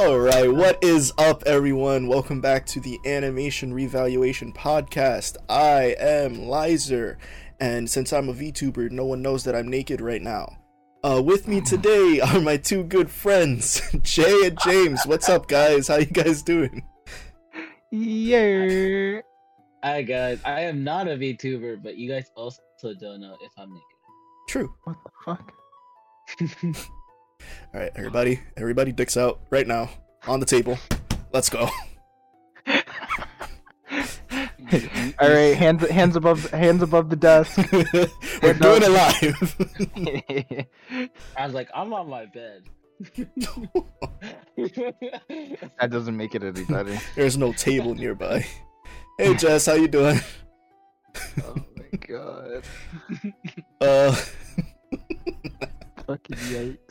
Alright, what is up, everyone? Welcome back to the Animation Reevaluation Podcast. I am Lizer, and since I'm a VTuber, no one knows that I'm naked right now. Uh, with me today are my two good friends, Jay and James. What's up, guys? How you guys doing? Yeah. Hi guys, I am not a VTuber, but you guys also don't know if I'm naked. True. What the fuck? Alright, everybody, everybody dicks out right now on the table. Let's go. All right, hands hands above hands above the desk. We're doing it live. I was like, I'm on my bed. that doesn't make it any better. There's no table nearby. Hey Jess, how you doing? Oh my god. Uh, Fucking yikes.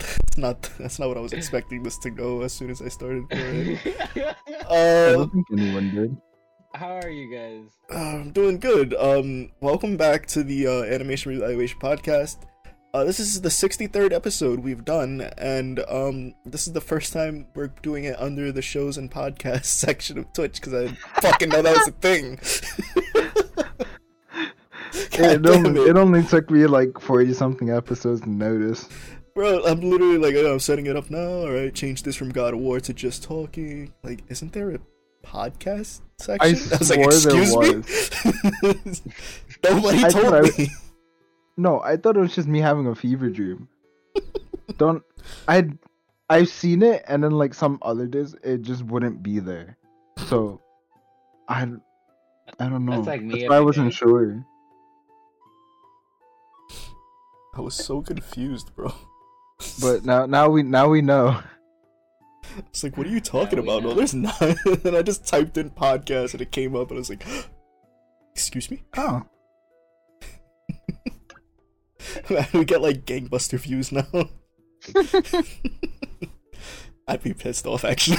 That's not that's not what I was expecting this to go as soon as I started. Alright. I Uh, don't think anyone did. How are you guys? I'm doing good. Um, welcome back to the uh, Animation Reevaluation Podcast. Uh, this is the 63rd episode we've done, and um, this is the first time we're doing it under the shows and podcasts section of Twitch because I fucking know that was a thing. It only, it. it only took me like forty something episodes to notice. Bro, I'm literally like, oh, I'm setting it up now. All right, change this from God of War to just talking. Like, isn't there a podcast section? I was like, swore there excuse me. Nobody I told thought I- me. No, I thought it was just me having a fever dream. don't I? I've seen it, and then like some other days, it just wouldn't be there. So, I, I don't know. That's like me That's why I wasn't day. sure. I was so confused, bro. But now, now we now we know. It's like, what are you talking Yeah, we about? No, there's not. and I just typed in podcast and it came up, and I was like, excuse me? Oh, Man, we get like gangbuster views now. I'd be pissed off, actually.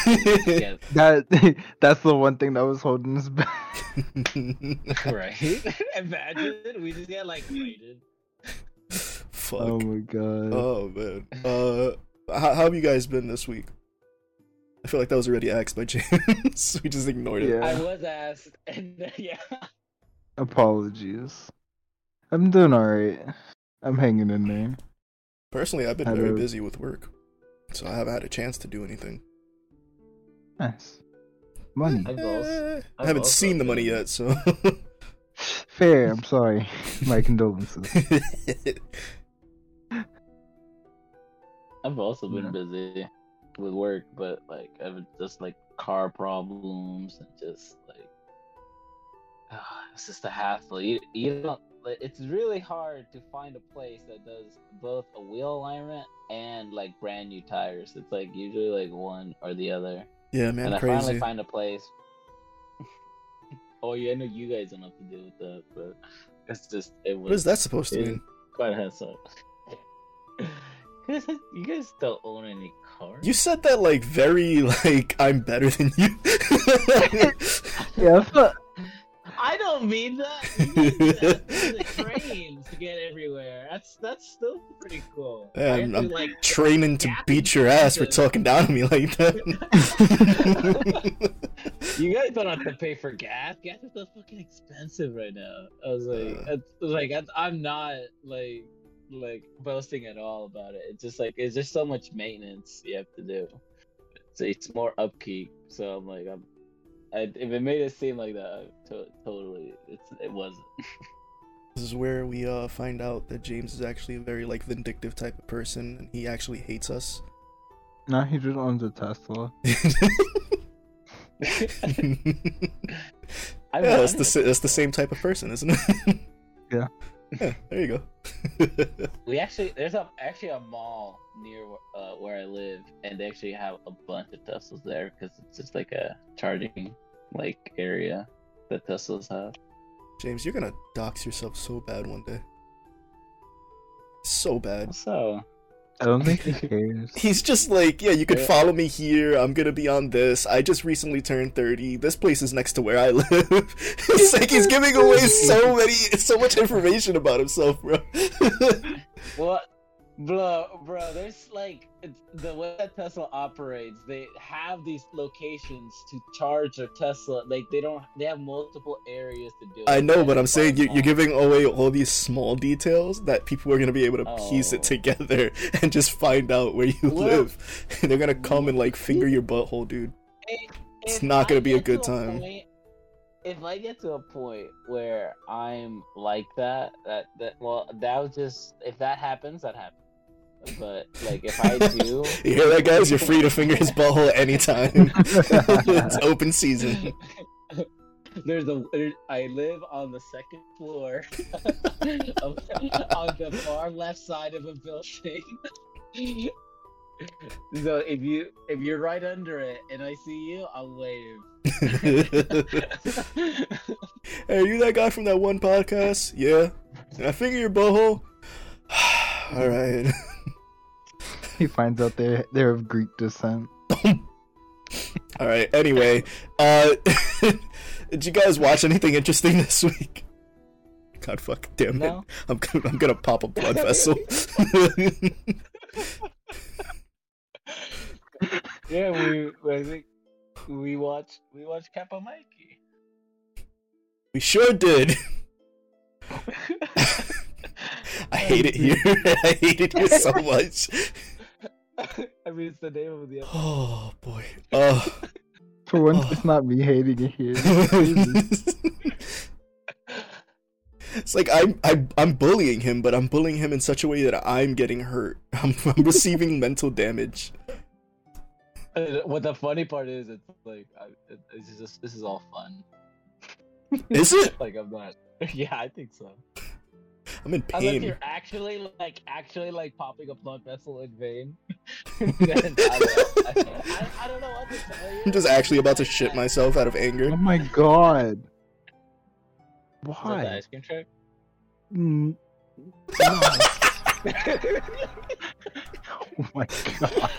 Yeah, that that's the one thing that was holding us back. right. Imagine we just get like rated. Fuck. Oh my god. Oh man. Uh, how, how have you guys been this week? I feel like that was already asked by James. we just ignored it. I was asked, and then, yeah. Apologies. I'm doing alright. I'm hanging in there. Personally, I've been I very don't- busy with work, so I haven't had a chance to do anything. Nice. Money. I've also- Eh, I I've haven't also seen the money yet, so. Fair. I'm sorry. My condolences. I've also been Yeah. busy with work, but like I've just like car problems and just like it's just a hassle. You you don't. It's really hard to find a place that does both a wheel alignment and like brand new tires. It's like usually like one or the other. yeah, man, and I crazy. finally find a place. oh yeah, I know you guys don't have to deal with that, but it's just it was what is that supposed to mean? quite a hassle. you guys- you guys don't own any cars. You said that like very like I'm better than you. yeah, that's not, I don't mean that. You guys to the trains to get everywhere. That's that's still pretty cool. Yeah, I I'm- I'm to, like Training to beat your ass for talking down to me like that. You guys don't have to pay for gas. Gas is so fucking expensive right now. I was like, Uh. it's, like I'm- I'm not like like boasting at all about it. It's just like it's just so much maintenance you have to do. So it's more upkeep. So I'm like, I'm. I, if it made it seem like that, to, totally, it's it wasn't. This is where we uh find out that James is actually a very like vindictive type of person, and he actually hates us. no, he just owns a Tesla. I yeah, that's the that's the same type of person, isn't it? Yeah. Yeah, there you go. We actually there's a actually a mall near uh, where I live, and they actually have a bunch of Teslas there because it's just like a charging like area that Teslas have. James, you're gonna dox yourself so bad one day. So bad. So I don't think he cares. He's just like, yeah, you could Yeah. follow me here. I'm gonna be on this. I just recently turned 30. This place is next to where I live. it's like he's giving away so many, so much information about himself, bro. well, Bro, bro, there's like it's, the way that Tesla operates. They have these locations to charge their Tesla. Like they don't. They have multiple areas to do. I it. know, but I'm saying you're, you're giving um, away all these small details that people are gonna be able to piece it Oh. together and just find out where you Well- live. They're gonna come and like finger your butthole, dude. It's not gonna I be a to good time. point- if I get to a point where I'm like that, that that well, that was just if that happens, that happens. But like if I do, You hear that, guys? You're free to finger his butthole anytime. it's open season. There's a. There, I live on the second floor, of, on the far left side of a building. so if you if you're right under it and I see you, I'll wave. Hey, are you that guy from that one podcast? Yeah. Can I finger your butthole? All right. He finds out they're they're of Greek descent. All right. Anyway, uh, did you guys watch anything interesting this week? God fuck damn it! No. I'm gonna I'm gonna pop a blood vessel. yeah, we I think we watched we watched Kappa Mikey. we sure did. I hate it here. I hate it here so much. I mean, it's the name of the episode. Oh boy. Oh. For once, it's not me hating it here. It's like I'm, I'm I'm bullying him, but I'm bullying him in such a way that I'm getting hurt. I'm, I'm receiving mental damage. Uh, What the funny part is, it's like I, it, it's just this is all fun. Is it? Like I'm not. Yeah, I think so. I'm in pain. Unless pain. you're actually like actually like popping a blood vessel in vain. then I, don't, I, I, I don't know what to tell you. I'm just actually about to shit myself out of anger. oh my god. Is that the Why? ice cream truck? Mm, no. oh my god.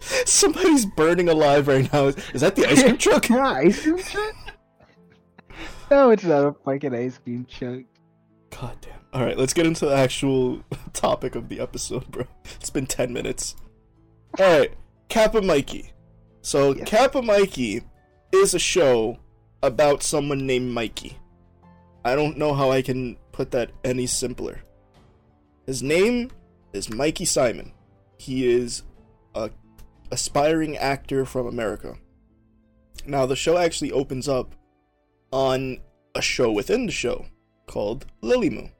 Somebody's burning alive right now. Is that the ice cream truck? Yeah, ice cream truck? No, it's not a fucking ice cream truck. God damn. All right, let's get into the actual topic of the episode, bro. It's been 10 minutes. All right, Kappa Mikey. So, Yes. Kappa Mikey is a show about someone named Mikey. I don't know how I can put that any simpler. His name is Mikey Simon. He is a aspiring actor from America. Now, the show actually opens up on a show within the show called LilyMu.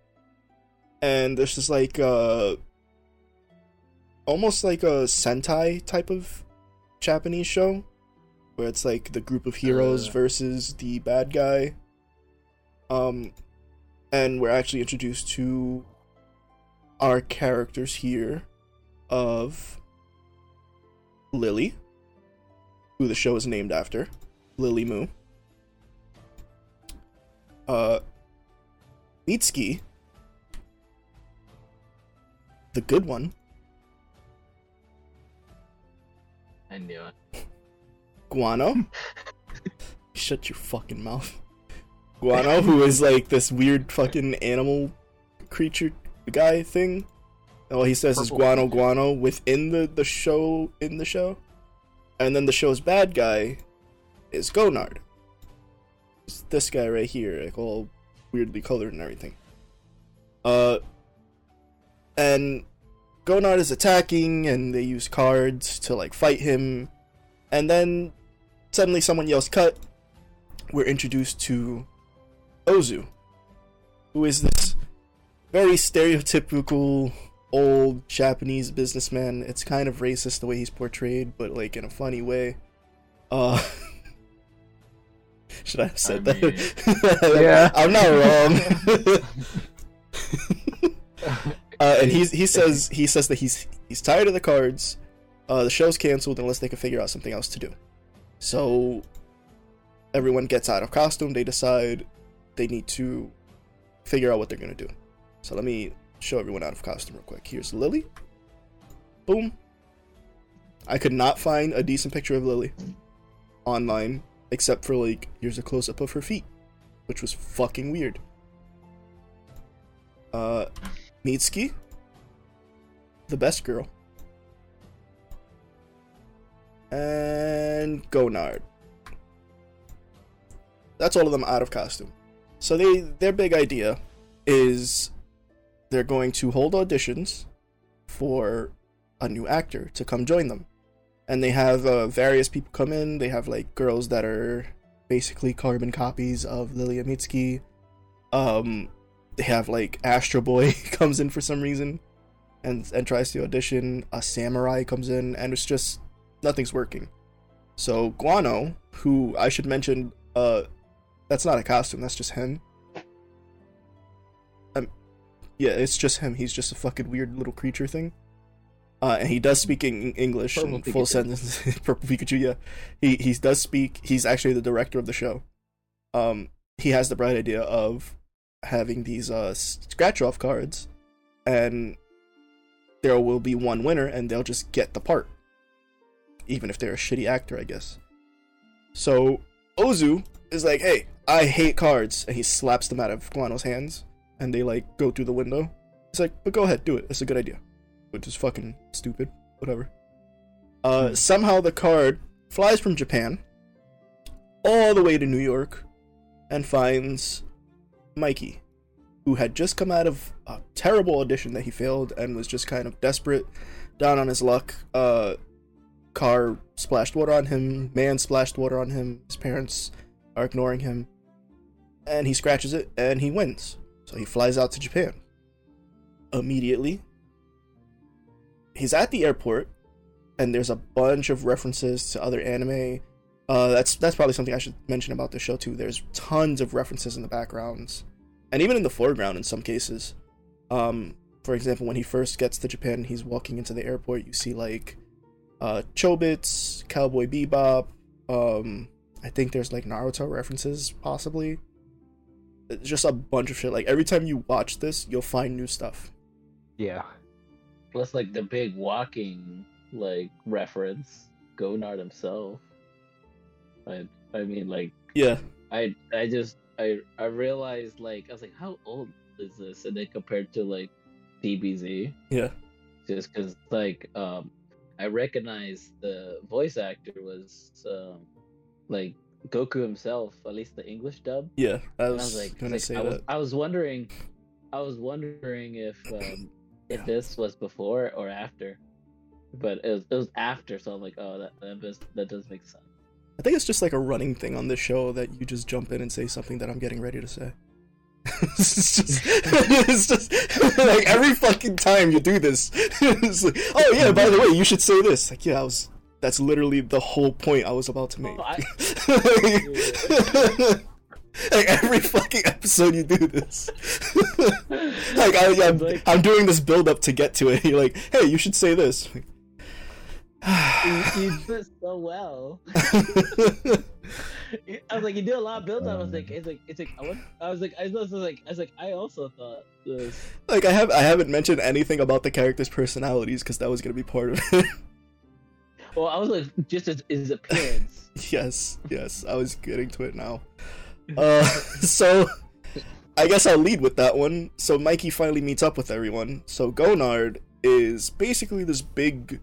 And this is like uh almost like a Sentai type of Japanese show where it's like the group of heroes Uh. versus the bad guy. Um and we're actually introduced to our characters here of Lily, who the show is named after, LilyMu. Uh Mitsuki, the good one, I knew it. Guano. Shut your fucking mouth. Guano, who is like this weird fucking animal creature guy thing. All he says is guano guano within the, the show in the show. And then the show's bad guy is Gonard. It's this guy right here, like all weirdly colored and everything. Uh and Gonard is attacking and they use cards to like fight him. And then suddenly someone yells cut. We're introduced to Ozu, who is this very stereotypical old Japanese businessman. It's kind of racist the way he's portrayed, but like in a funny way. Uh Should I have said I that? Yeah. I'm not wrong. uh, and he's, he says he says that he's he's tired of the cards. Uh, the show's canceled unless they can figure out something else to do. So everyone gets out of costume. They decide they need to figure out what they're gonna do. So let me show everyone out of costume real quick. Here's Lily. Boom. I could not find a decent picture of Lily online except for like here's a close up of her feet, which was fucking weird. Uh, Mitsuki. the best girl, and Gonard. That's all of them out of costume. So they their big idea is they're going to hold auditions for a new actor to come join them. And they have uh, various people come in. They have like girls that are basically carbon copies of Lilia Mitsuki. Um, they have like Astro Boy comes in for some reason and and tries to audition. A samurai comes in, and it's just nothing's working. So Guano, who I should mention, uh, that's not a costume. That's just him. Um, yeah, it's just him. He's just a fucking weird little creature thing. Uh, and he does speak in English Purple in full sentence. Purple Pikachu, yeah. He he does speak. He's actually the director of the show. Um, he has the bright idea of having these uh scratch off cards, and there will be one winner, and they'll just get the part, even if they're a shitty actor, I guess. So Ozu is like, "Hey, I hate cards," and he slaps them out of Guano's hands, and they like go through the window. He's like, "But go ahead, do it. It's a good idea." Which is fucking stupid. Whatever. Uh, somehow the card flies from Japan all the way to New York and finds Mikey, who had just come out of a terrible audition that he failed and was just kind of desperate, down on his luck. Uh, car splashed water on him, man splashed water on him, his parents are ignoring him, and he scratches it and he wins. So he flies out to Japan. Immediately, he's at the airport, and there's a bunch of references to other anime. Uh, that's that's probably something I should mention about the show too. There's tons of references in the backgrounds, and even in the foreground in some cases. Um, for example, when he first gets to Japan, he's walking into the airport. You see like uh, Chobits, Cowboy Bebop. Um, I think there's like Naruto references, possibly. It's just a bunch of shit. Like every time you watch this, you'll find new stuff. Yeah. Plus, like the big walking like reference, Gonard himself. I I mean, like Yeah, I I just I I realized like I was like, how old is this? And then compared to like DBZ, yeah, just because like um I recognized the voice actor was um like Goku himself, at least the English dub. yeah. I was, I was like, gonna like, say I was, that. I was wondering, I was wondering if um, if Yeah. this was before or after, mm-hmm. but it was, it was after. So I'm like, oh, that that does, that does make sense. I think it's just like a running thing on this show that you just jump in and say something that I'm getting ready to say. it's just, it's just like every fucking time you do this. it's like, oh yeah, by the way, you should say this. Like, yeah, I was. That's literally the whole point I was about to oh, make. Oh, I- like every fucking episode you do this. like I, It's I'm, like- I'm doing this build up to get to it. You're like, hey, you should say this. you, you do it so well. I was like, you do a lot of build up. I was like, um, it's like, it's like, I, I was like, I was like, I was like, I also thought this. like I have I haven't mentioned anything about the characters' personalities because that was gonna be part of it. Well, I was like, just his, his appearance. yes, yes, I was getting to it now. Uh, so I guess I'll lead with that one. So Mikey finally meets up with everyone. So Gonard is basically this big,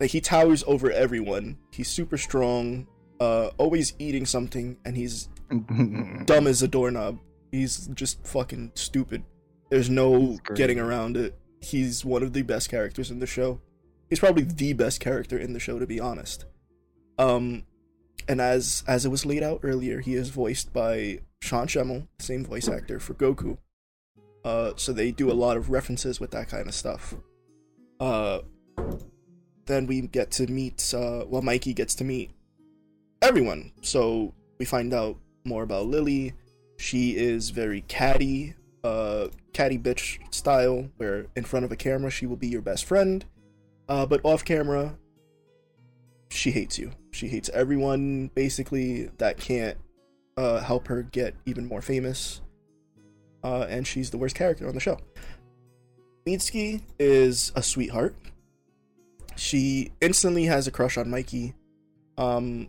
like he towers over everyone. He's super strong, uh, always eating something, and he's dumb as a doorknob. He's just fucking stupid. There's no getting around it. He's one of the best characters in the show. He's probably the best character in the show, to be honest. Um, and as as it was laid out earlier, he is voiced by Sean Schemmel, same voice actor for Goku. Uh, so they do a lot of references with that kind of stuff. Uh, then we get to meet. Uh, well, Mikey gets to meet everyone. So we find out more about Lily. She is very catty, uh, catty bitch style, where in front of a camera she will be your best friend, uh, but off camera, she hates you. She hates everyone basically that can't uh, help her get even more famous, uh, and she's the worst character on the show. Mitsuki is a sweetheart. She instantly has a crush on Mikey. Um,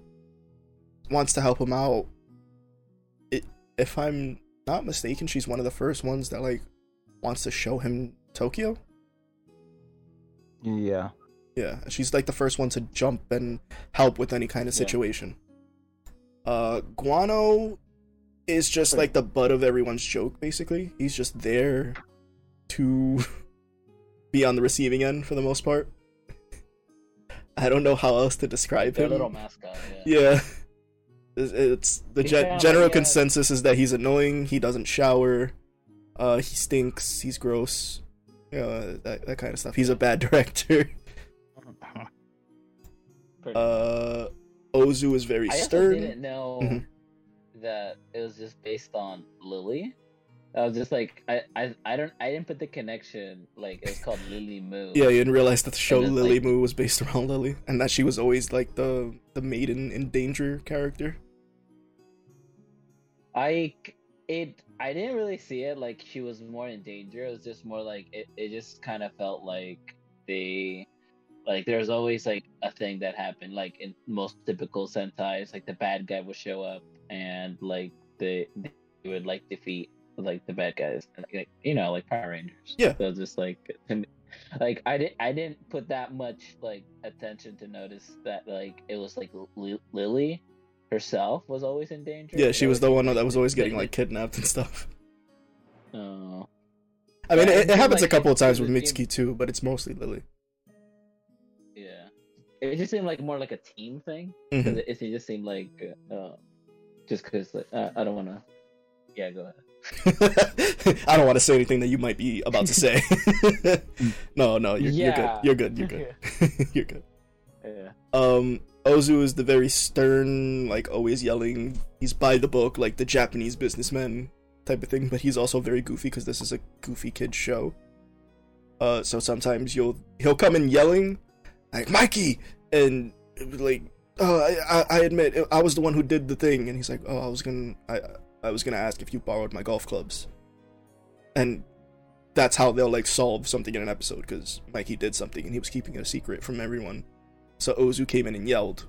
wants to help him out. It, if I'm not mistaken, she's one of the first ones that like wants to show him Tokyo. Yeah. Yeah, she's like the first one to jump and help with any kind of Yeah. situation. Uh, Guano is just like the butt of everyone's joke, basically. He's just there to be on the receiving end for the most part. I don't know how else to describe Their him. little mascot. Yeah. Yeah. It's, it's the He's gen- general like, uh, consensus is that he's annoying. He doesn't shower. Uh, he stinks. He's gross. You know, that that kind of stuff. He's a bad director. Uh, Ozu is very I stern. didn't know Mhm. that it was just based on Lily. I was just like, I, I, I don't, I didn't put the connection. Like it was called LilyMu. Yeah, you didn't realize that the show Lily like- Moo was based around Lily, and that she was always like the the maiden in danger character. I, it, I didn't really see it like she was more in danger. It was just more like it. It just kind of felt like they, like there's always like a thing that happened. Like in most typical Sentais, like the bad guy would show up and like they, they would like defeat like the bad guys, like you know, like Power Rangers. Yeah. So just like, like I didn't, I didn't put that much like attention to notice that like it was like Li- Lily herself was always in danger. Yeah, she was the one that was always getting like kidnapped and stuff. Oh. I mean, Yeah, it, it happens a couple of times with Mitsuki too, but it's mostly Lily. It just seemed like more like a team thing. Mhm. It, it just seemed like, uh, just because like, uh, I don't want to. Yeah, go ahead. I don't want to say anything that you might be about to say. no, no, you're, Yeah. you're good. You're good. You're good. you're good. Yeah. Um, Ozu is the very stern, like always yelling. He's by the book, like the Japanese businessman type of thing. But he's also very goofy because this is a goofy kid show. Uh, so sometimes you'll he'll come in yelling, like Mikey, and like, oh, I, I, admit I was the one who did the thing, and he's like, oh, I was gonna, I, I was gonna ask if you borrowed my golf clubs, and that's how they'll like solve something in an episode because Mikey did something and he was keeping it a secret from everyone. So Ozu came in and yelled,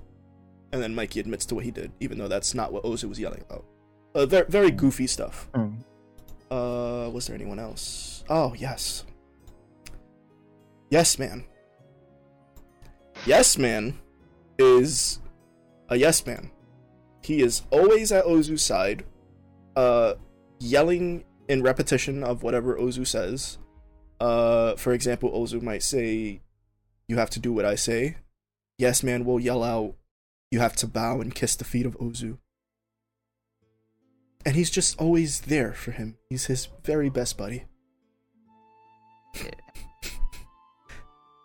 and then Mikey admits to what he did, even though that's not what Ozu was yelling about. Uh, very, very goofy stuff. Mm. Uh, was there anyone else? Oh yes, yes man. Yes man is a yes man. He is always at Ozu's side, uh, yelling in repetition of whatever Ozu says. Uh, for example, Ozu might say, "You have to do what I say." Yes man will yell out, "You have to bow and kiss the feet of Ozu." And he's just always there for him. He's his very best buddy.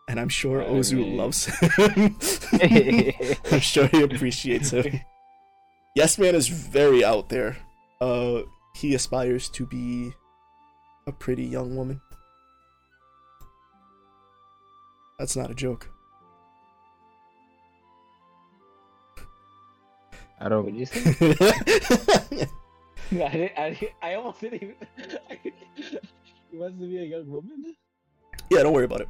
And I'm sure I Ozu mean- loves him. I'm sure he appreciates him. Yes Man is very out there. Uh, he aspires to be a pretty young woman. That's not a joke. I don't. did you say? I, didn't, I, didn't- I almost didn't even. he wants to be a young woman? yeah, don't worry about it.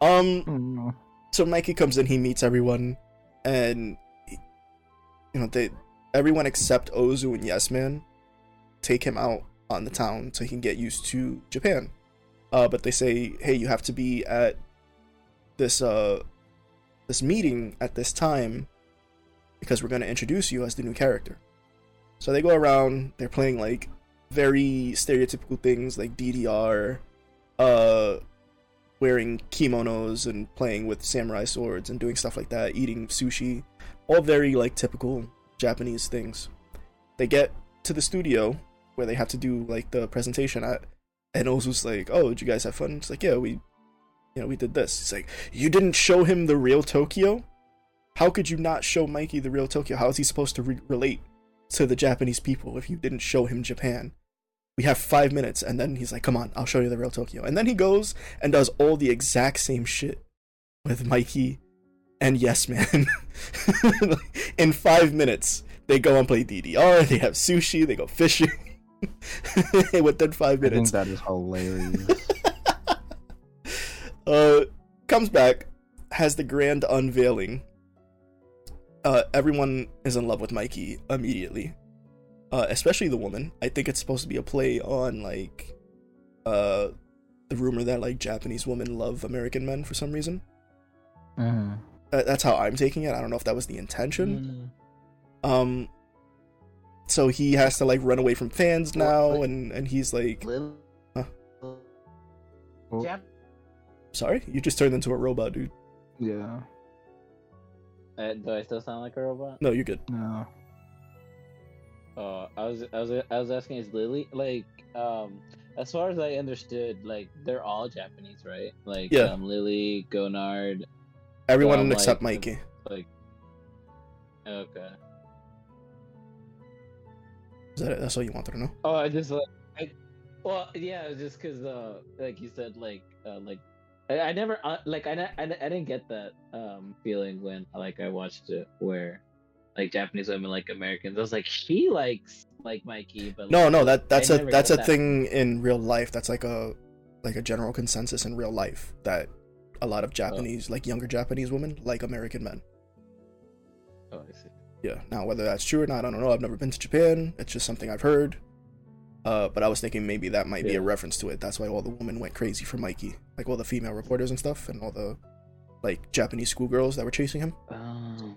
Um, Mm. so Mikey comes in, he meets everyone, and he- you know they, everyone except Ozu and Yes Man, take him out on the town so he can get used to Japan. Uh, but they say, hey, you have to be at this uh this meeting at this time because we're going to introduce you as the new character. So they go around, they're playing like very stereotypical things like DDR, uh wearing kimonos and playing with samurai swords and doing stuff like that, eating sushi, all very like typical Japanese things. They get to the studio where they have to do like the presentation at, and Ozu's like, "Oh, did you guys have fun?" It's like, "Yeah, we, you know, we did this." It's like, "You didn't show him the real Tokyo. How could you not show Mikey the real Tokyo? How is he supposed to re- relate to the Japanese people if you didn't show him Japan?" We have five minutes, and then he's like, "Come on, I'll show you the real Tokyo." And then he goes and does all the exact same shit with Mikey and Yes Man. In five minutes, they go and play DDR, they have sushi, they go fishing. Within five minutes, that is hilarious. uh, comes back, has the grand unveiling. Uh, everyone is in love with Mikey immediately, uh, especially the woman. I think it's supposed to be a play on like, uh, the rumor that like Japanese women love American men for some reason. Mhm. Uh, that's how I'm taking it. I don't know if that was the intention. Um, so he has to like run away from fans Well, now, like- and and he's like, Little. Huh. Oh, Jap- sorry, you just turned into a robot, dude. yeah. Uh, do I still sound like a robot? No, you're good. No. Uh, I was, I was, I was asking, is Lily like, um, as far as I understood, like they're all Japanese, right? Like, Yeah. um, Lily, Gonard, Everyone um, except like, Mikey. like. Okay. Is that it? That's all you wanted to know? Oh, I just like, I, well, yeah, just because, uh, like you said, like, uh, like, I, I never, uh, like, I, I, I didn't get that, um, feeling when, like, I watched it, where, like, Japanese women like Americans. I was like, she likes like Mikey, but No, like, no, that that's I a that's a that. thing in real life. That's like a like a general consensus in real life that a lot of Japanese, like younger Japanese women, like American men. Oh, I see. Yeah. Now whether that's true or not, I don't know. I've never been to Japan. It's just something I've heard. Uh, but I was thinking maybe that might be a reference to it. That's why all the women went crazy for Mikey, like all the female reporters and stuff, and all the like Japanese schoolgirls that were chasing him. Um,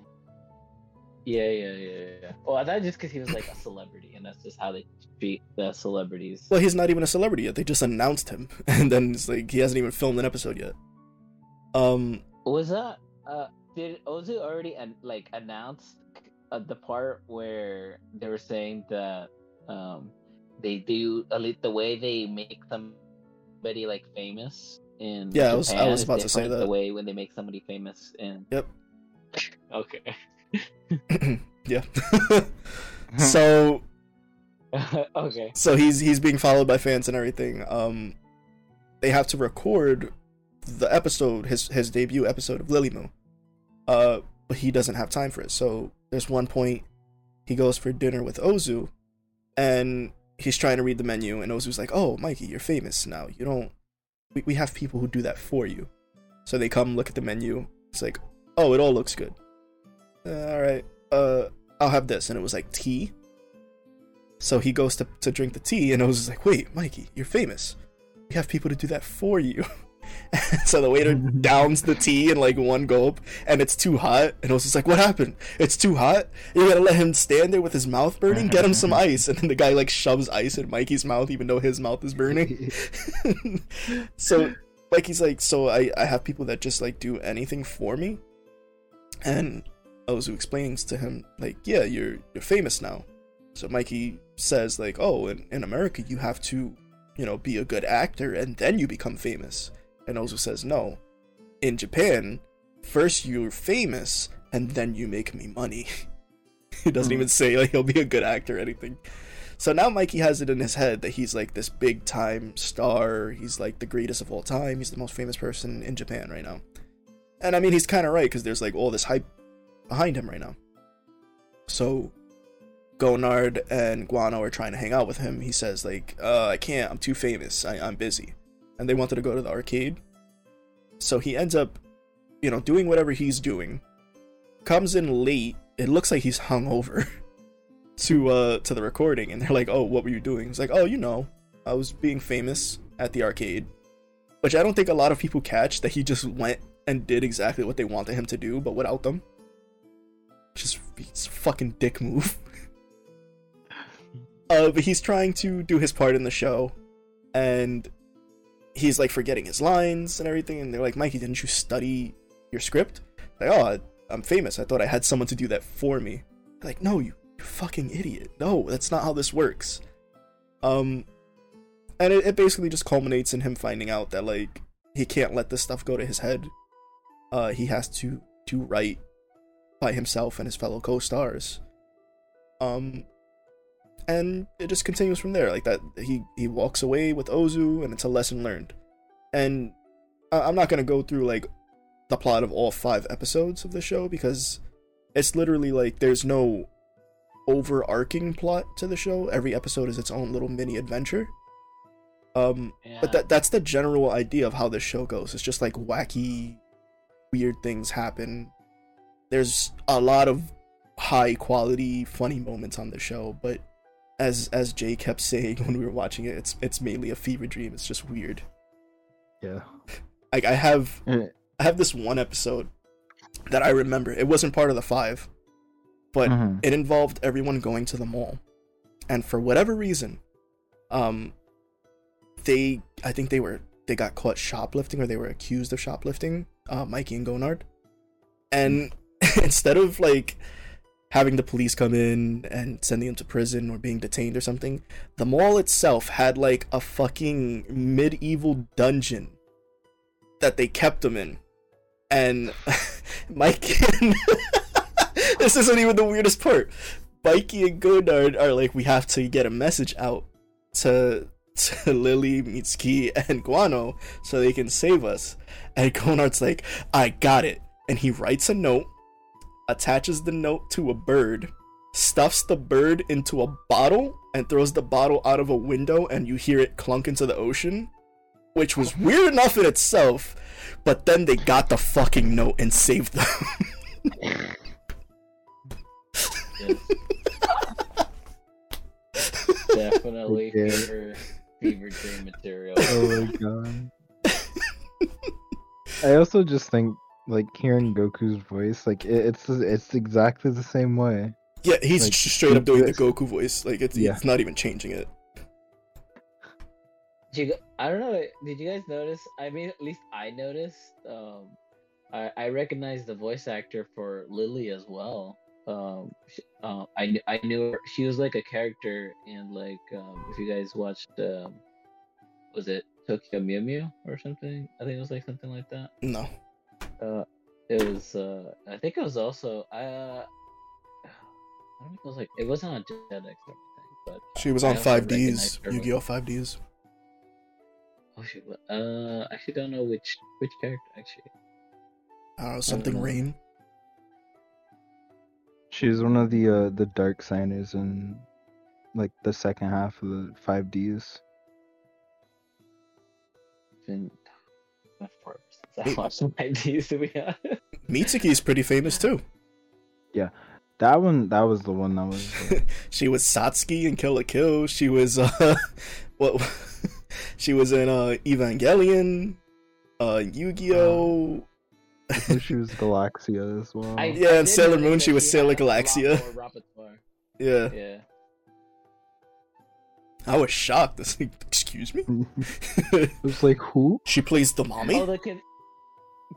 yeah, yeah, yeah, yeah. Well, I thought just because he was like a celebrity, and that's just how they treat the celebrities. Well, he's not even a celebrity yet. They just announced him, and then it's like he hasn't even filmed an episode yet. Um, Was that? Uh, did Ozu already an- like announced uh, the part where they were saying that um they do a lit- the way they make somebody like famous in Yeah, I was- I was about to say that. the way when they make somebody famous in Yep. okay yeah. so okay so he's he's being followed by fans and everything. Um, they have to record the episode, his his debut episode of LilyMu. Uh, but he doesn't have time for it. So there's one point he goes for dinner with Ozu, and he's trying to read the menu, and Ozu's like, "Oh, Mikey, you're famous now. You don't. We we have people who do that for you." So they come look at the menu. It's like, "Oh, it all looks good. Uh, all right. Uh, I'll have this," and it was like tea. So he goes to, to drink the tea, and Ozu's like, "Wait, Mikey, you're famous. We have people to do that for you." so the waiter downs the tea in like one gulp, and it's too hot. And I was just like, "What happened? It's too hot. You gotta let him stand there with his mouth burning. Get him some ice." And then the guy like shoves ice in Mikey's mouth, even though his mouth is burning. so Mikey's like, "So I I have people that just like do anything for me," and Ozu explains to him like, "Yeah, you're you're famous now." So Mikey says like, "Oh, in, in America you have to, you know, be a good actor and then you become famous." And Ozu says, "No. In Japan, first you're famous and then you make me money." he doesn't Hmm. even say like he'll be a good actor or anything. So now Mikey has it in his head that he's like this big time star. He's like the greatest of all time. He's the most famous person in Japan right now. And I mean, he's kind of right because there's like all this hype behind him right now. So Gonard and Guano are trying to hang out with him. He says like, uh, "I can't. I'm too famous. I, I'm busy." And they wanted to go to the arcade. So he ends up, you know, doing whatever he's doing. Comes in late. It looks like he's hungover to uh to the recording, and they're like, "Oh, what were you doing?" He's like, "Oh, you know, I was being famous at the arcade." Which I don't think a lot of people catch that he just went and did exactly what they wanted him to do, but without them. Just it's fucking dick move. uh, but he's trying to do his part in the show, and he's like forgetting his lines and everything. And they're like, "Mikey, didn't you study your script?" Like, "Oh, I'm famous. I thought I had someone to do that for me." Like, no, you, you fucking idiot. No, that's not how this works. Um, and it, it basically just culminates in him finding out that like he can't let this stuff go to his head. Uh, he has to to write by himself and his fellow co-stars. Um, and it just continues from there. Like that, he he walks away with Ozu, and it's a lesson learned. And I- I'm not gonna go through like the plot of all five episodes of the show because it's literally like there's no overarching plot to the show. Every episode is its own little mini adventure. Um, yeah. but that that's the general idea of how this show goes. It's just like wacky, weird things happen. There's a lot of high quality, funny moments on the show, but as as Jay kept saying when we were watching it, it's it's mainly a fever dream. It's just weird. Yeah. Like I have Eh, I have this one episode that I remember. It wasn't part of the five, but mhm. it involved everyone going to the mall, and for whatever reason, um, they I think they were they got caught shoplifting or they were accused of shoplifting. Uh, Mikey and Gonard, and instead of like having the police come in and sending them to prison or being detained or something, the mall itself had like a fucking medieval dungeon that they kept them in. And Mike and this isn't even the weirdest part. Mikey and Gonard are like, we have to get a message out to to Lily, Mitsuki, and Guano so they can save us. And Gonard's like, I got it. And he writes a note, attaches the note to a bird, stuffs the bird into a bottle, and throws the bottle out of a window, and you hear it clunk into the ocean. Which was weird enough in itself, but then they got the fucking note and saved them. Definitely Okay. fever, fever dream material. Oh my god. I also just think like hearing Goku's voice, like it, it's it's exactly the same way. yeah, he's Like, just straight up doing the. Goku voice. Like it's Yeah. it's not even changing it. Did you, g- I don't know. Did you guys notice? I mean, at least I noticed. Um, I I recognized the voice actor for Lily as well. Um, uh, I I knew her. She was like a character in like um, if you guys watched um, was it Tokyo Mew Mew or something? I think it was like something like that. No. Uh, it was. Uh, I think it was also. Uh, I don't think it was like. It wasn't on Jetix or anything, but She was I on 5Ds, Yu-Gi-Oh! 5Ds. Oh shoot! what- Uh, I actually don't know which which character actually. I something know. rain. She's one of the uh the dark signers in like the second half of the five Ds. Been that's forever since I watched my Ds to be honest. Mitsuki's pretty famous too. Yeah. That one that was the one that was uh, she was Satsuki in Kill la Kill. She was uh what she was in uh Evangelion, uh Yu-Gi-Oh! I she was Galaxia as well. I- Yeah, I in Sailor Moon, she was Sailor had a lot Galaxia. yeah. Yeah. I was shocked. It's like, excuse me? it was like who? she plays the mommy? Although con-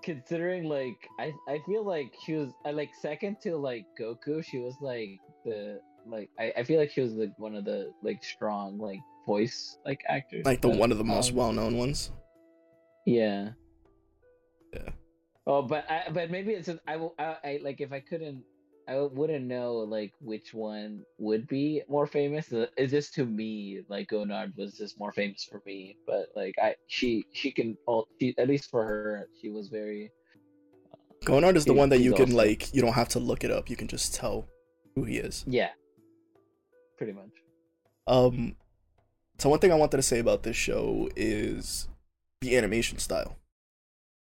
considering like I I feel like she was I like second to like Goku, she was like the like I, I feel like she was like one of the like strong like voice like actors. like the but, one of the most um, well-known ones. Yeah. Yeah. Oh, but I but maybe it's just, I will I, I like if I couldn't I wouldn't know like which one would be more famous. Is this to me like Gonard was just more famous for me. But like I she she can all she at least for her she was very Gonard is the one that you can also- like you don't have to look it up. You can just tell who he is. yeah, pretty much. Um, so one thing I wanted to say about this show is the animation style.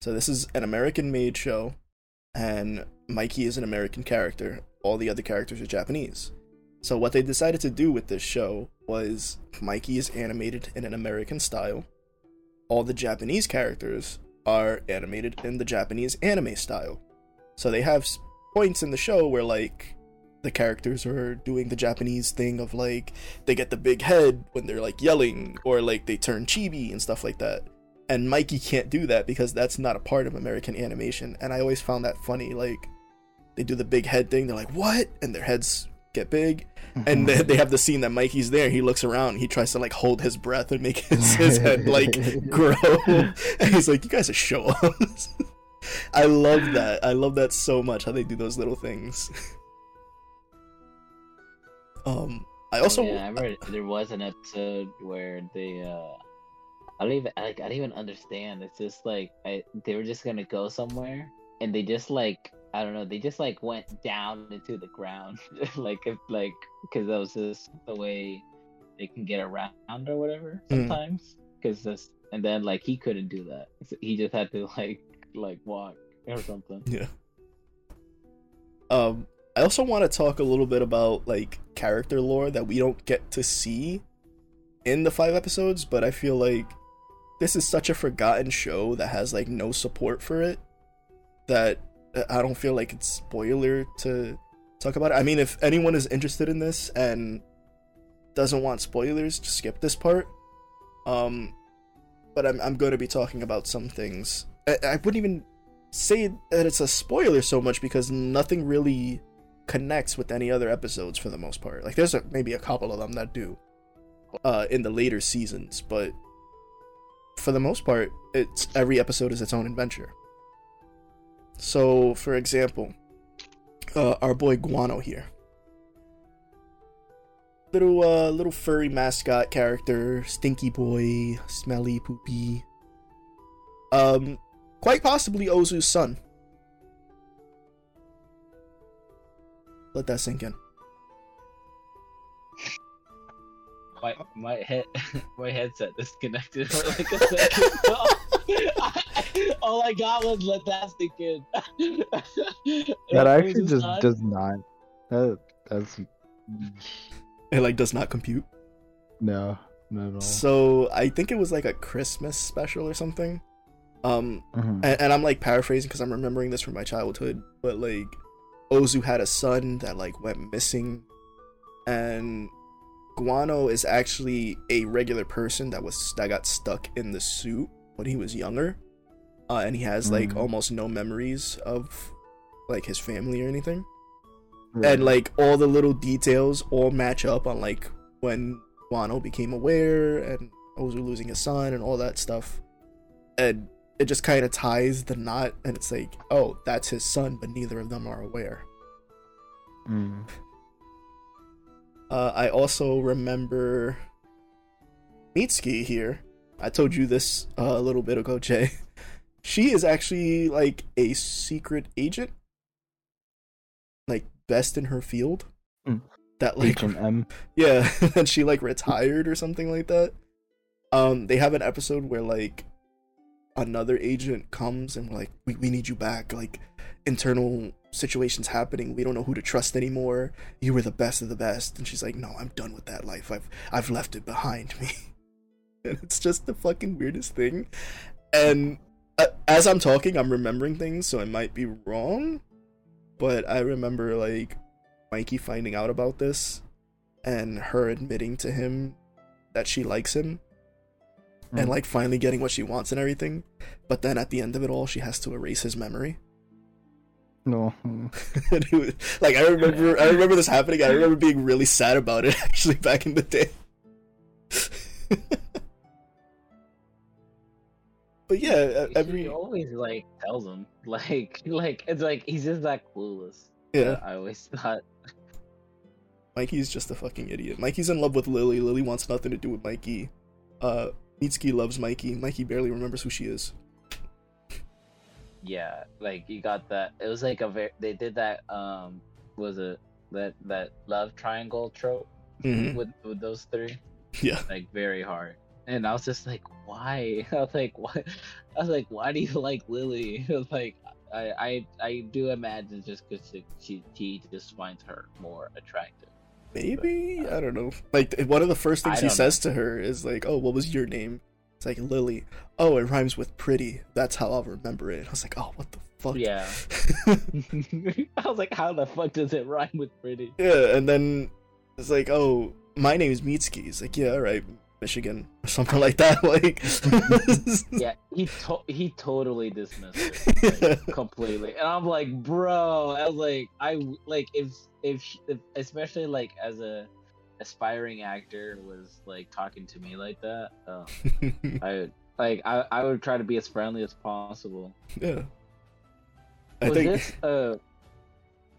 So this is an American-made show, and Mikey is an American character. All the other characters are Japanese. So what they decided to do with this show was Mikey is animated in an American style. All the Japanese characters are animated in the Japanese anime style. So they have points in the show where like the characters are doing the Japanese thing of like they get the big head when they're like yelling or like they turn chibi and stuff like that. And Mikey can't do that because that's not a part of American animation. And I always found that funny. Like they do the big head thing, they're like, "What?" and their heads get big. And they, they have the scene that Mikey's there. He looks around. He tries to like hold his breath and make his, his head like grow. And he's like, "You guys are show offs." I love that. I love that so much. How they do those little things. Um, I also Oh, yeah, I remember there was an episode where they uh I don't even like I don't even understand. It's just like I they were just gonna go somewhere and they just like I don't know, they just like went down into the ground. like if like because that was just the way they can get around or whatever Mm. sometimes. Because this and then like he couldn't do that. So he just had to like like walk or something. Yeah. Um, I also want to talk a little bit about like character lore that we don't get to see in the five episodes, but I feel like this is such a forgotten show that has like no support for it that I don't feel like it's spoiler to talk about it. I mean, if anyone is interested in this and doesn't want spoilers, just skip this part. Um, but I'm I'm going to be talking about some things. I, I wouldn't even say that it's a spoiler so much because nothing really connects with any other episodes for the most part. Like there's a, maybe a couple of them that do uh, in the later seasons, but for the most part, it's every episode is its own adventure. So, for example, uh, our boy Guano here, little uh, little furry mascot character, stinky boy, smelly poopy. Um, quite possibly Ozu's son. Let that sink in. My my head my headset disconnected for like a second. All I got was let that sink in. That actually just does not. That that's It like does not compute. no, not at all. So I think it was like a Christmas special or something. Um, Mhm. and, and I'm like paraphrasing because I'm remembering this from my childhood, but like Ozu had a son that like went missing, and Guano is actually a regular person that was that got stuck in the suit when he was younger, uh, and he has like Mm. almost no memories of like his family or anything, Right. and like all the little details all match up on like when Guano became aware and Ozu losing his son and all that stuff, and it just kind of ties the knot and it's like oh that's his son but neither of them are aware Mm. uh, i also remember mitsuki here i told you this uh, a little bit ago jay she is actually like a secret agent like best in her field Mm. that like and M. Yeah, and she like retired or something like that. Um, they have an episode where like another agent comes and we're like, we, we need you back. Like internal situations happening. We don't know who to trust anymore. You were the best of the best. And she's like, No, I'm done with that life. I've I've left it behind me. and it's just the fucking weirdest thing. And as I'm talking, I'm remembering things, so I might be wrong. But I remember like Mikey finding out about this and her admitting to him that she likes him and Mm. like finally getting what she wants and everything. But then at the end of it all, she has to erase his memory. No. Was- like I remember, I remember this happening. I remember being really sad about it actually back in the day. but yeah, e- every always like tells him like like it's like he's just that clueless. yeah, I always thought Mikey's just a fucking idiot. Mikey's in love with Lily. Lily wants nothing to do with Mikey. Uh, Mitsuki loves Mikey. Mikey barely remembers who she is. yeah, like you got that. It was like a very they did that um was it that that love triangle trope Mhm. with with those three Yeah. like very hard. And I was just like, why? I was like, why? I was like, why do you like Lily? I was like, I I, I do imagine just because she, she he just finds her more attractive. Maybe I uh, don't know. Like one of the first things he says to her is like, "Oh, what was your name?" It's like Lily. Oh, it rhymes with pretty. That's how I'll remember it. I was like, "Oh, what the fuck?" Yeah. I was like, how the fuck does it rhyme with pretty? yeah, and then it's like, "Oh, my name is Mitsuki." It's like, "Yeah, all right, Michigan," or something like that. Like, Yeah, he to- he totally dismissed it like, completely, and I'm like, bro, I was like, I like if if, if especially like as a aspiring actor was like talking to me like that, uh, I like I I would try to be as friendly as possible. yeah. I was think this uh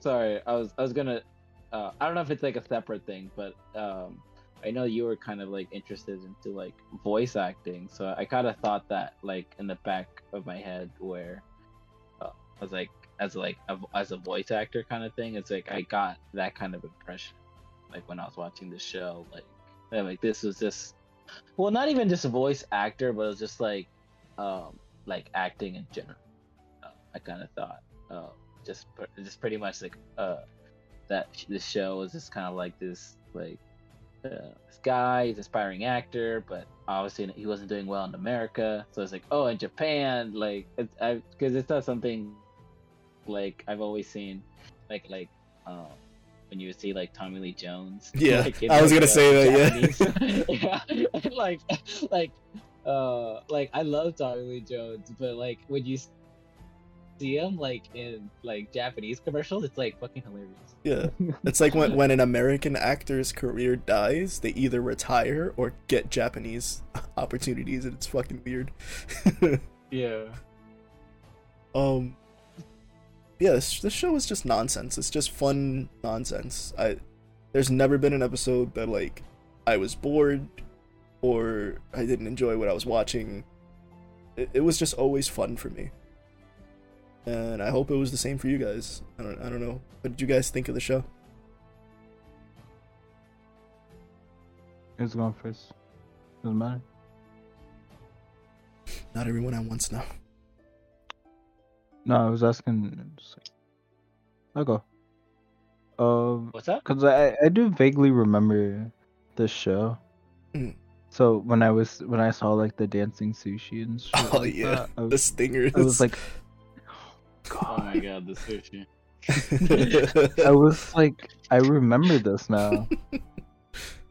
sorry i was i was gonna uh i don't know if it's like a separate thing but um i know you were kind of like interested into like voice acting so i kind of thought that like in the back of my head where uh, i was like as like a, as a voice actor kind of thing it's like i got that kind of impression like when i was watching the show like like this was just well not even just a voice actor but it was just like um like acting in general uh, I kind of thought, uh, just just pretty much like uh, that the show was just kind of like this like uh, this guy, he's an aspiring actor, but obviously he wasn't doing well in America. So it's like, oh, in Japan, like, because it's not something like I've always seen, like like um, when you see like Tommy Lee Jones. Yeah, like, in, I was like, gonna uh, say that, yeah, yeah, like like uh like I love Tommy Lee Jones, but like when you see like in like Japanese commercials, it's like fucking hilarious. Yeah. It's like when, when an American actor's career dies, they either retire or get Japanese opportunities, and it's fucking weird. Yeah. um, yeah, this, this show is just nonsense. It's just fun nonsense. I there's never been an episode that like I was bored or I didn't enjoy what I was watching. It, it was just always fun for me. And I hope it was the same for you guys. I don't I don't know. What did you guys think of the show? Who's going first? Doesn't matter. Not everyone at once now. No, I was asking. just I'll go. Um, What's up? cause I I do vaguely remember the show. Mm. So when I was when I saw like the dancing sushi and shit Oh like yeah, that, I the stingers. I was like, Oh my god, the sushi. I was like, I remember this now.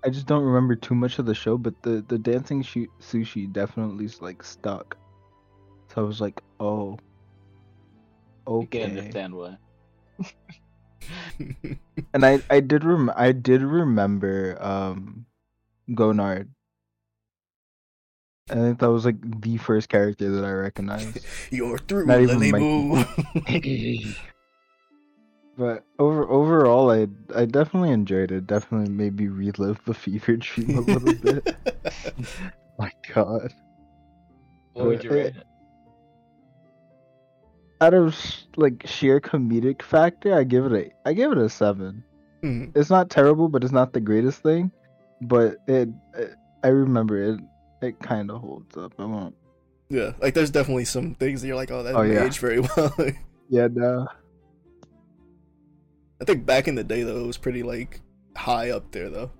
I just don't remember too much of the show, but the the dancing shu- sushi definitely like stuck. So I was like, oh, You can okay. understand why. And I I did rem I did remember um, Gonard. I think that was like the first character that I recognized. You're through, Not even Lily Mikey. Boo. But over overall, I I definitely enjoyed it. Definitely made me relive the fever dream a little bit. My God. What would you rate it? out of like sheer comedic factor, I give it a I give it a seven. Mhm. It's not terrible, but it's not the greatest thing. But it, it I remember it. It kind of holds up. I won't. Yeah, like there's definitely some things that you're like, oh, that Oh, didn't yeah. age very well. Yeah, no. I think back in the day though, it was pretty like high up there though,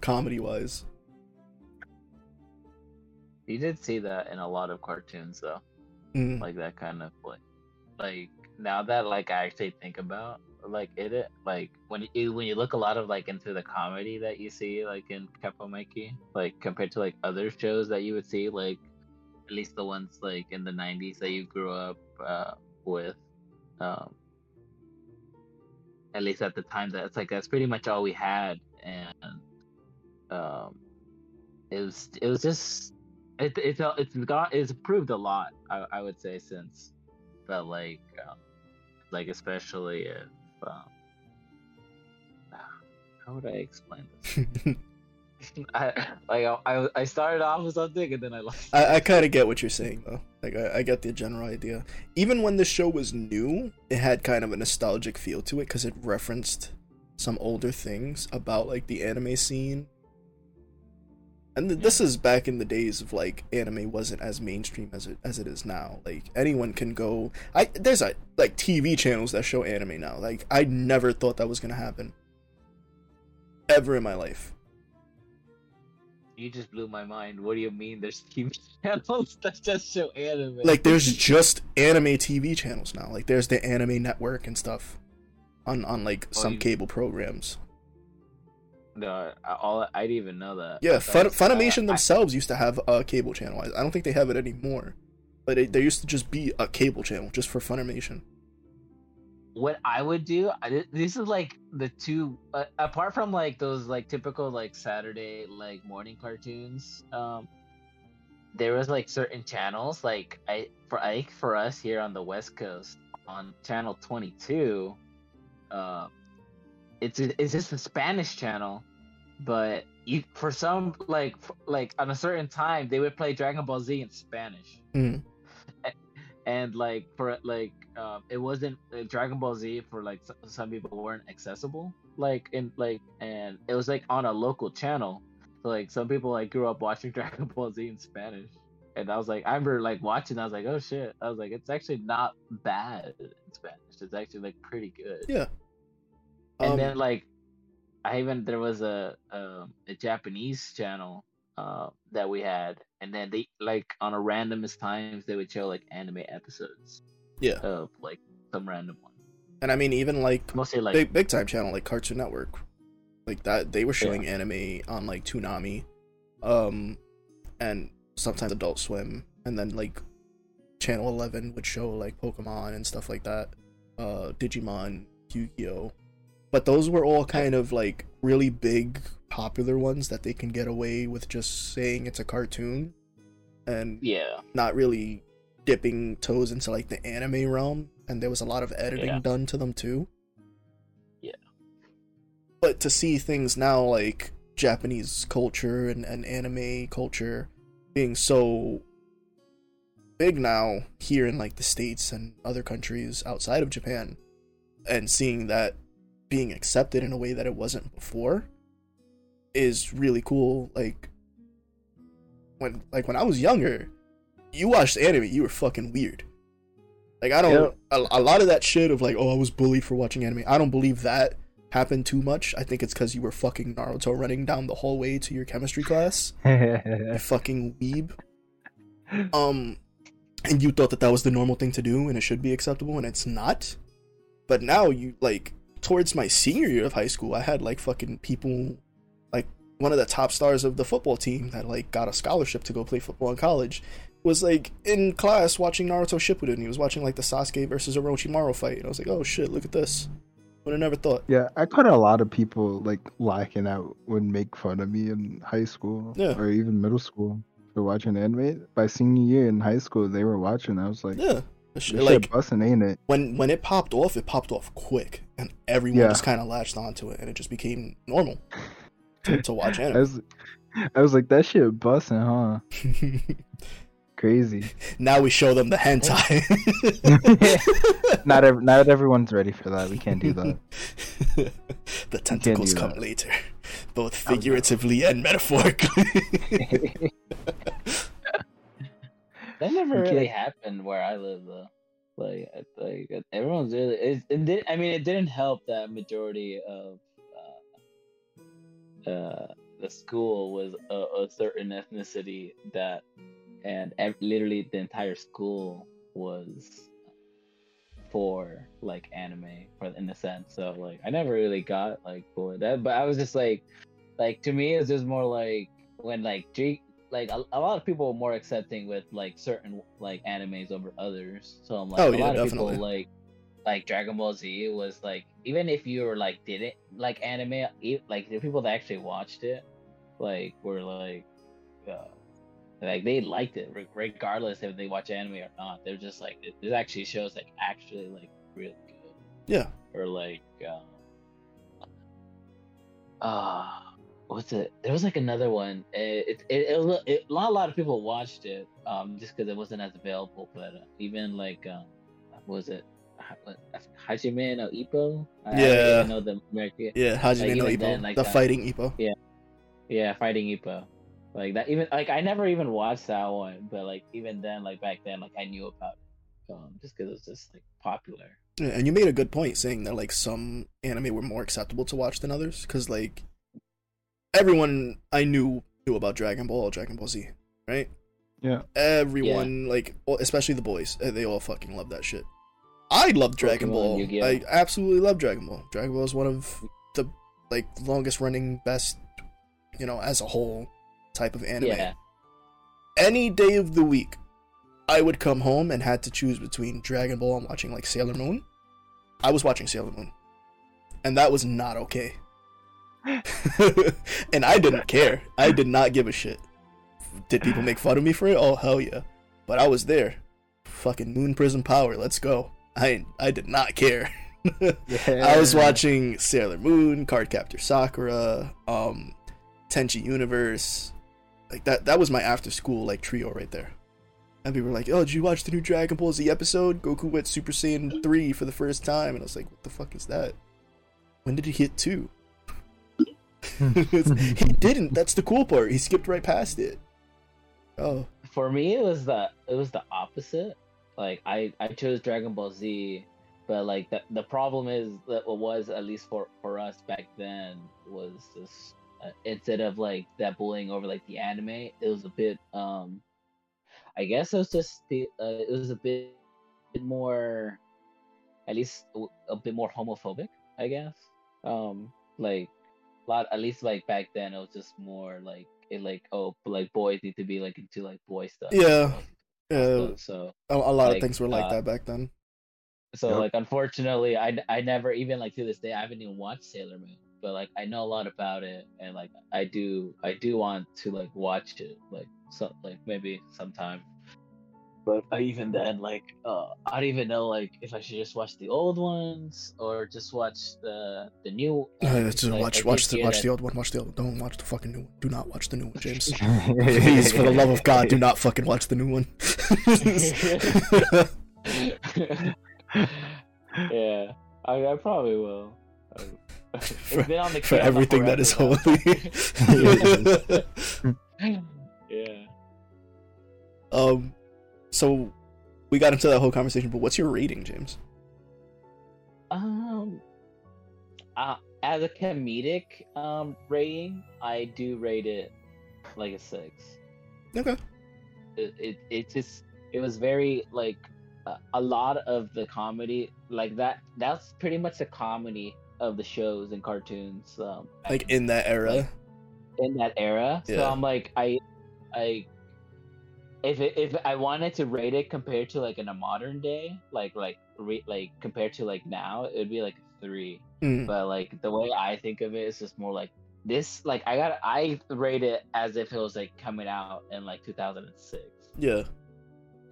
comedy wise. You did see that in a lot of cartoons though. Mm. like that kind of like like now that like I actually think about like it, it like when you when you look a lot of like into the comedy that you see like in Kappa Mikey like compared to like other shows that you would see like at least the ones like in the 90s that you grew up uh, with um at least at the time that it's like that's pretty much all we had and um it was it was just it, it's it's got it's improved a lot I, I would say since but like um, like especially if um, how would I explain this I like I, I started off with something and then I lost I, I kind of get what you're saying though. Like I, I get the general idea. Even when the show was new, it had kind of a nostalgic feel to it because it referenced some older things about like the anime scene. And th- this is back in the days of like anime wasn't as mainstream as it as it is now. Like anyone can go. I there's a like TV channels that show anime now. Like I never thought that was gonna happen. Ever in my life. you just blew my mind what do you mean there's TV channels that just show anime like there's just anime TV channels now. Like there's the anime network and stuff on on like Oh, some you- cable programs. No I, all I didn't even know that Yeah, Fun, uh, Funimation I- themselves used to have a cable channel. I I don't think they have it anymore, but it, there used to just be a cable channel just for Funimation. what I would do, I, this is like the two, uh, apart from like those like typical like Saturday like morning cartoons. Um, there was like certain channels like I for Ike for us here on the West Coast on channel twenty two. Uh, it's it's just a Spanish channel, but you for some like like on a certain time they would play Dragon Ball Z in Spanish. Mhm. and like for like um it wasn't uh, dragon ball z for like some people weren't accessible like in like and it was like on a local channel. So like some people like grew up watching dragon ball z in spanish. And i was like i remember like watching i was like oh shit. I was like it's actually not bad in spanish. It's actually like pretty good. Yeah. And Um, then like I even there was a um a Japanese channel uh that we had, and then they like on a randomest times they would show like anime episodes Yeah. of like some random one. And I mean, even like Mostly like big big time channel like Cartoon Network, like that they were showing anime on like Toonami, um, and sometimes Adult Swim, and then like Channel Eleven would show like Pokemon and stuff like that, uh, Digimon, Yu-Gi-Oh, but those were all kind of like really big popular ones that they can get away with just saying it's a cartoon, and yeah, not really dipping toes into like the anime realm and there was a lot of editing Yeah. done to them too Yeah. but to see things now like japanese culture and, and anime culture being so big now here in like the states and other countries outside of japan and seeing that being accepted in a way that it wasn't before is really cool like when like when i was younger you watched anime, you were fucking weird. Like I don't a, a lot of that shit of like, oh, I was bullied for watching anime. I don't believe that happened too much. I think it's because you were fucking Naruto running down the hallway to your chemistry class. You fucking weeb. Um, and you thought that that was the normal thing to do and it should be acceptable, and it's not. But now you like towards my senior year of high school, I had like fucking people, like one of the top stars of the football team that like got a scholarship to go play football in college, was like in class watching Naruto Shippuden. He was watching like the Sasuke versus Orochimaru fight, and I was like, oh shit, look at this. Would have never thought. Yeah, I caught a lot of people like lacking out would make fun of me in high school Yeah. or even middle school for watching anime. By senior year in high school, they were watching. I was like, Yeah. This like busting, ain't it? when when it popped off, it popped off quick, and everyone Yeah. just kind of latched onto it, and it just became normal to, to watch I was, I was like, that shit busting, huh? Crazy. now we show them the hentai. not ev- not everyone's ready for that. We can't do that. the tentacles come that. later, both figuratively and metaphorically. That never really happened where I live though. Like, like everyone's really. It, it did. I mean, it didn't help that majority of uh, uh, the school was a, a certain ethnicity that, and ev- literally the entire school was for like anime, for in a sense. So like, I never really got like for that, but I was just like, like to me, it's just more like when like Jake like a, a lot of people are more accepting with like certain like animes over others. So I'm like Oh, a yeah, lot of definitely. people like like Dragon Ball Z was like even if you were like didn't like anime, like the people that actually watched it, like were like, uh, like they liked it regardless if they watch anime or not. They're just like it, it actually shows like actually like really good yeah, or like um uh what's it there was like another one it it, it, was, it not a lot of people watched it um just because it wasn't as available but uh, even like um what was it Hajime no Ippo I, I Yeah. even know the American yeah. Hajime Like, no Ippo, then, like the that- fighting Ippo. Yeah. Yeah fighting Ippo like that even like I never even watched that one but like even then like back then like I knew about it um just because it was just like popular Yeah, and you made a good point saying that like some anime were more acceptable to watch than others because like everyone I knew knew about Dragon Ball, Dragon Ball Z, right? Yeah. Everyone like, especially the boys, uh, they all fucking love that shit. I love Dragon Pokemon, Ball. Yu-Gi-Oh. I absolutely love Dragon Ball. Dragon Ball is one of the like longest running, best, you know, as a whole type of anime yeah any day of the week, I would come home and had to choose between Dragon Ball and watching like Sailor Moon. I was watching Sailor Moon, and that was not okay. and I didn't care. I did not give a shit. Did people make fun of me for it? Oh hell yeah! But I was there. Fucking Moon Prism Power. Let's go. I I did not care. I was watching Sailor Moon, Cardcaptor Sakura, um, Tenchi Universe. Like that that was my after school like trio right there. And people were like, Oh, did you watch the new Dragon Ball Z episode? Goku went Super Saiyan 3 for the first time. And I was like, What the fuck is that? When did he hit two? he didn't. That's the cool part. He skipped right past it. Oh. for me it was the it was the opposite like i i chose dragon ball z but like the the problem is that what was at least for for us back then was this uh, instead of like that bullying over like the anime, it was a bit um, I guess it was just the uh, it was a bit, bit more, at least a- bit more homophobic, I guess. Um, like lot at least like back then it was just more like it like oh like boys need to be like into like boy stuff. Yeah. So, Yeah, so a, a lot of things were like uh, that back then. so Yep. like unfortunately I, I never even like to this day I haven't even watched Sailor Moon but like I know a lot about it and like I do I do want to like watch it like so like maybe sometime but uh, even then like uh I don't even know like if I should just watch the old ones or just watch the the new Uh, just Like, watch, watch the watch that- the old one. Watch the old. Don't watch the fucking new one. Do not watch the new one, James. Please, for the love of God, do not fucking watch the new one. yeah, I, I probably will. I- It's For- been on the for everything that is forever, holy. yeah. um, so we got into that whole conversation, but what's your rating, James? Um. Uh, as a comedic um rating, I do rate it like a six. Okay. It it, it just it was very like a, a lot of the comedy like that. That's pretty much the comedy of the shows and cartoons. Um, Like in that era. in that era. So I'm like, I, I, if it, if I wanted to rate it compared to like in a modern day, like like re, like compared to like now, it would be like three. Mm, But like the way I think of it is just more like this. Like I got I rate it as if it was like coming out in like 2006. yeah.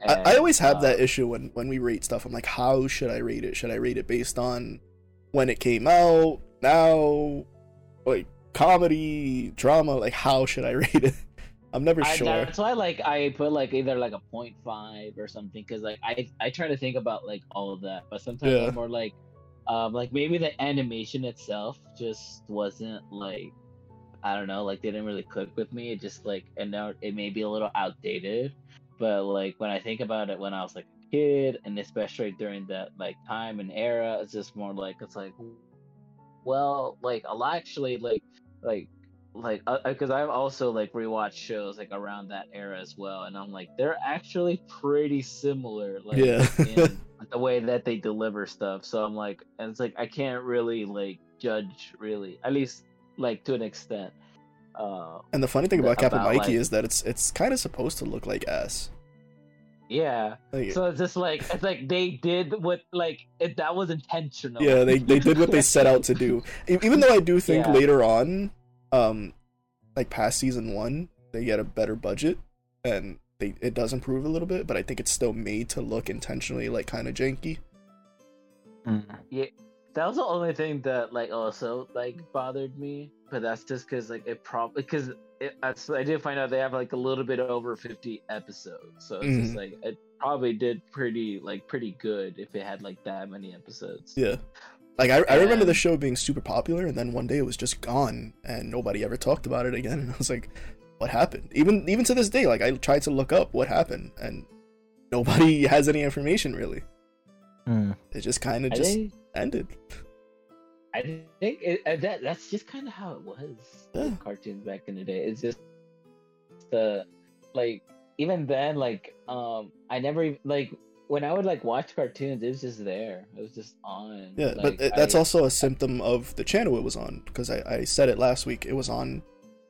I, I always have uh, that issue when when we rate stuff. I'm like, how should I rate it? Should I rate it based on when it came out, now, like comedy, drama? Like, how should I rate it? I'm never I, sure. That's why, like, I put like either like a 0.5 or something, because like I I try to think about like all of that, but sometimes Yeah. I'm more like, um, like maybe the animation itself just wasn't like, I don't know, like they didn't really click with me. It just like, and now it may be a little outdated, but like when I think about it, when I was like a kid, and especially during that like time and era, it's just more like it's like, well, like a lot actually like like like because I've also like rewatched shows like around that era as well, and I'm like they're actually pretty similar, like Yeah. in the way that they deliver stuff. So I'm like, and it's like I can't really like judge really, at least like to an extent. Uh, and the funny thing about Captain about, Mikey like- is that it's it's kind of supposed to look like ass. yeah. Like, So it's just like it's like they did what like it, that was intentional. yeah, they they did what they set out to do. Even though I do think Yeah. later on, um, like past season one, they get a better budget and they it does improve a little bit, but I think it's still made to look intentionally like kind of janky. Yeah, that was the only thing that like also like bothered me. But that's just because like it probably because I did find out they have like a little bit over fifty episodes, so it's just Mhm. like it probably did pretty like pretty good if it had like that many episodes. Yeah. Like I, I remember the show being super popular, and then one day it was just gone, and nobody ever talked about it again. And I was like, "What happened?" Even even to this day, like I tried to look up what happened, and nobody has any information really. Mm. It just kind of just think ended. I think it, uh, that that's just kind of how it was. Yeah. cartoons back in the day. It's just the like even then like um I never even like when I would like watch cartoons, it was just there. It was just on. Yeah, Like, but that's I- also a symptom of the channel it was on because I, I said it last week. It was on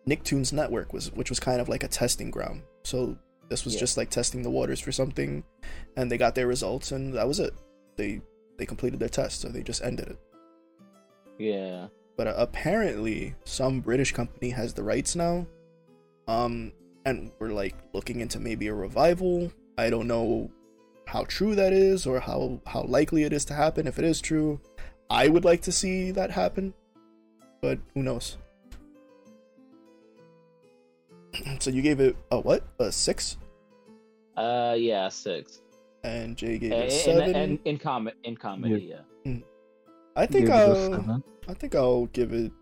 Nicktoons Network, was which was kind of like a testing ground. So this was Yeah. just like testing the waters for something, and they got their results, and that was it. They they completed their test, so they just ended it. yeah. But uh, apparently, some British company has the rights now, um, and we're like looking into maybe a revival. I don't know how true that is or how how likely it is to happen. If it is true, I would like to see that happen, but who knows? so you gave it a what? A six, Uh, yeah, six. and Jay gave Uh, it a in, seven. in, in, com- in comedy, yeah. I think Gave it a I'll. I think I'll give it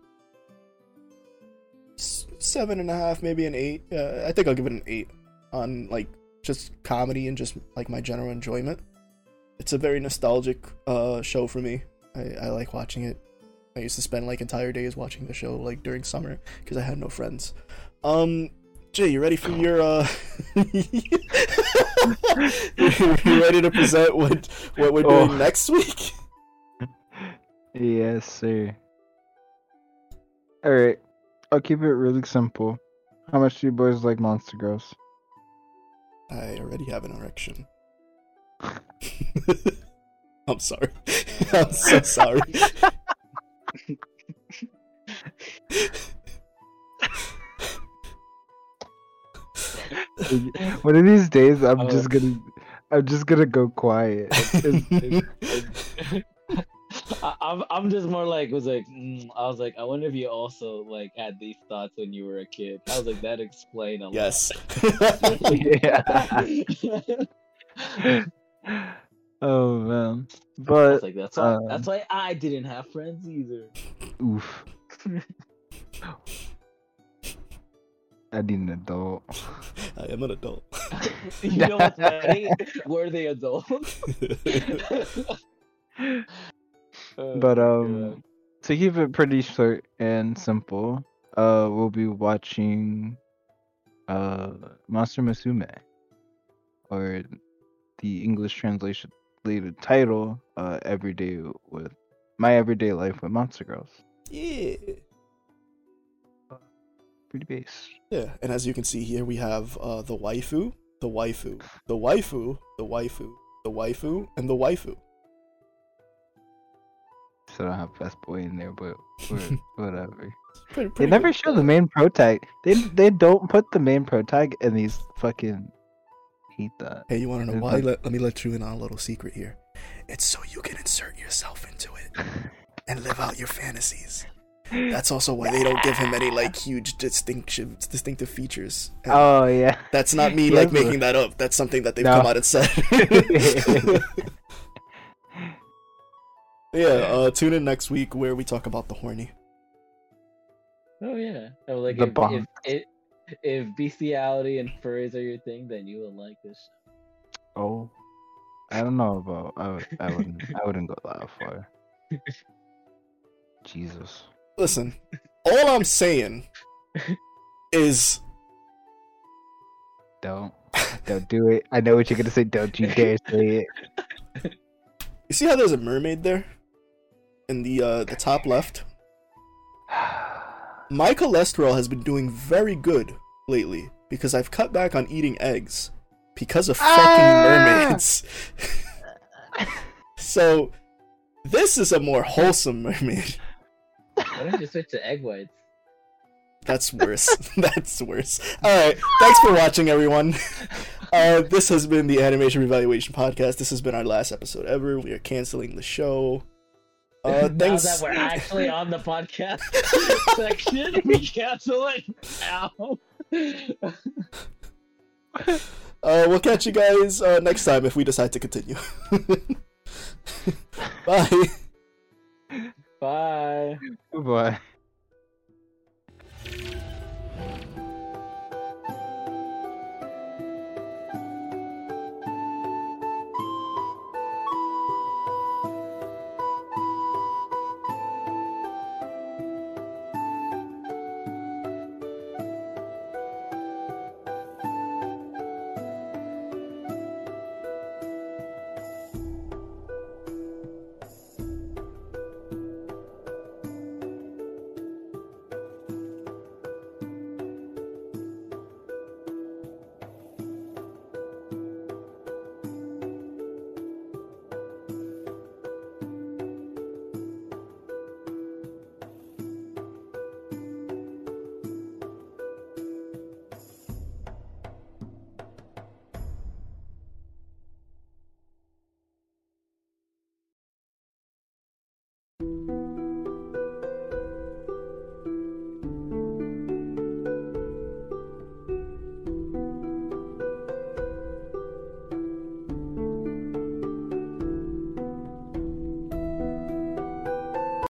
seven and a half, maybe an eight. Yeah, I think I'll give it an eight on like just comedy and just like my general enjoyment. it's a very nostalgic uh show for me. I, I like watching it. I used to spend like entire days watching the show like during summer because I had no friends. Um, Jay, you ready for your uh? you ready to present what what we're doing Oh. next week? Yes, sir. All right, I'll keep it really simple. How much do you boys like Monster Girls? I already have an erection. I'm sorry. I'm so sorry. One of these days, I'm Oh. just gonna, I'm just gonna go quiet. I, I'm I'm just more like was like mm, I was like I wonder if you also like had these thoughts when you were a kid. I was like that explain a lot. yes. yeah. oh man, I but was like that's why uh, that's why I didn't have friends either. oof. I need an adult. I am an adult. you know what's funny? Were they adults? Oh, But um, God. to keep it pretty short and simple, uh, we'll be watching uh Monster Musume, or the English translation related title, uh, Everyday with My Everyday Life with Monster Girls. yeah. Pretty base. Yeah, and as you can see here, we have uh, the waifu, the waifu, the waifu, the waifu, the waifu, and the waifu. So I don't have best boy in there, but whatever. Pretty, They never good. show the main pro tag. They they don't put the main pro tag in these fucking. Hate that. Hey, you want to know why? like- Let, let me let you in on a little secret here. It's so you can insert yourself into it and live out your fantasies. That's also why they don't give him any like huge distinction, distinctive features. And Oh yeah. that's not me He like has a- making that up. That's something that they've No. come out and said. Yeah, uh, tune in next week where we talk about the horny. Oh yeah. Oh, like The if, bomb. if, if if bestiality and furries are your thing, then you will like this. Oh, I don't know about. I, would, I wouldn't. I wouldn't go that far. Jesus. Listen, all I'm saying is Don't. Don't do it. I know what you're gonna say. Don't you dare say it. you see how there's a mermaid there in the uh, the top left. My cholesterol has been doing very good lately because I've cut back on eating eggs because of fucking Ah! mermaids. so this is a more wholesome mermaid. Why don't you switch to egg whites? That's worse. That's worse. All right. Thanks for watching, everyone. Uh, this has been the Animation Reevaluation Podcast. This has been our last episode ever. We are canceling the show. Uh, now that we're actually on the podcast section, we cancel it now. Uh, we'll catch you guys uh, next time if we decide to continue. Bye. Bye. Goodbye.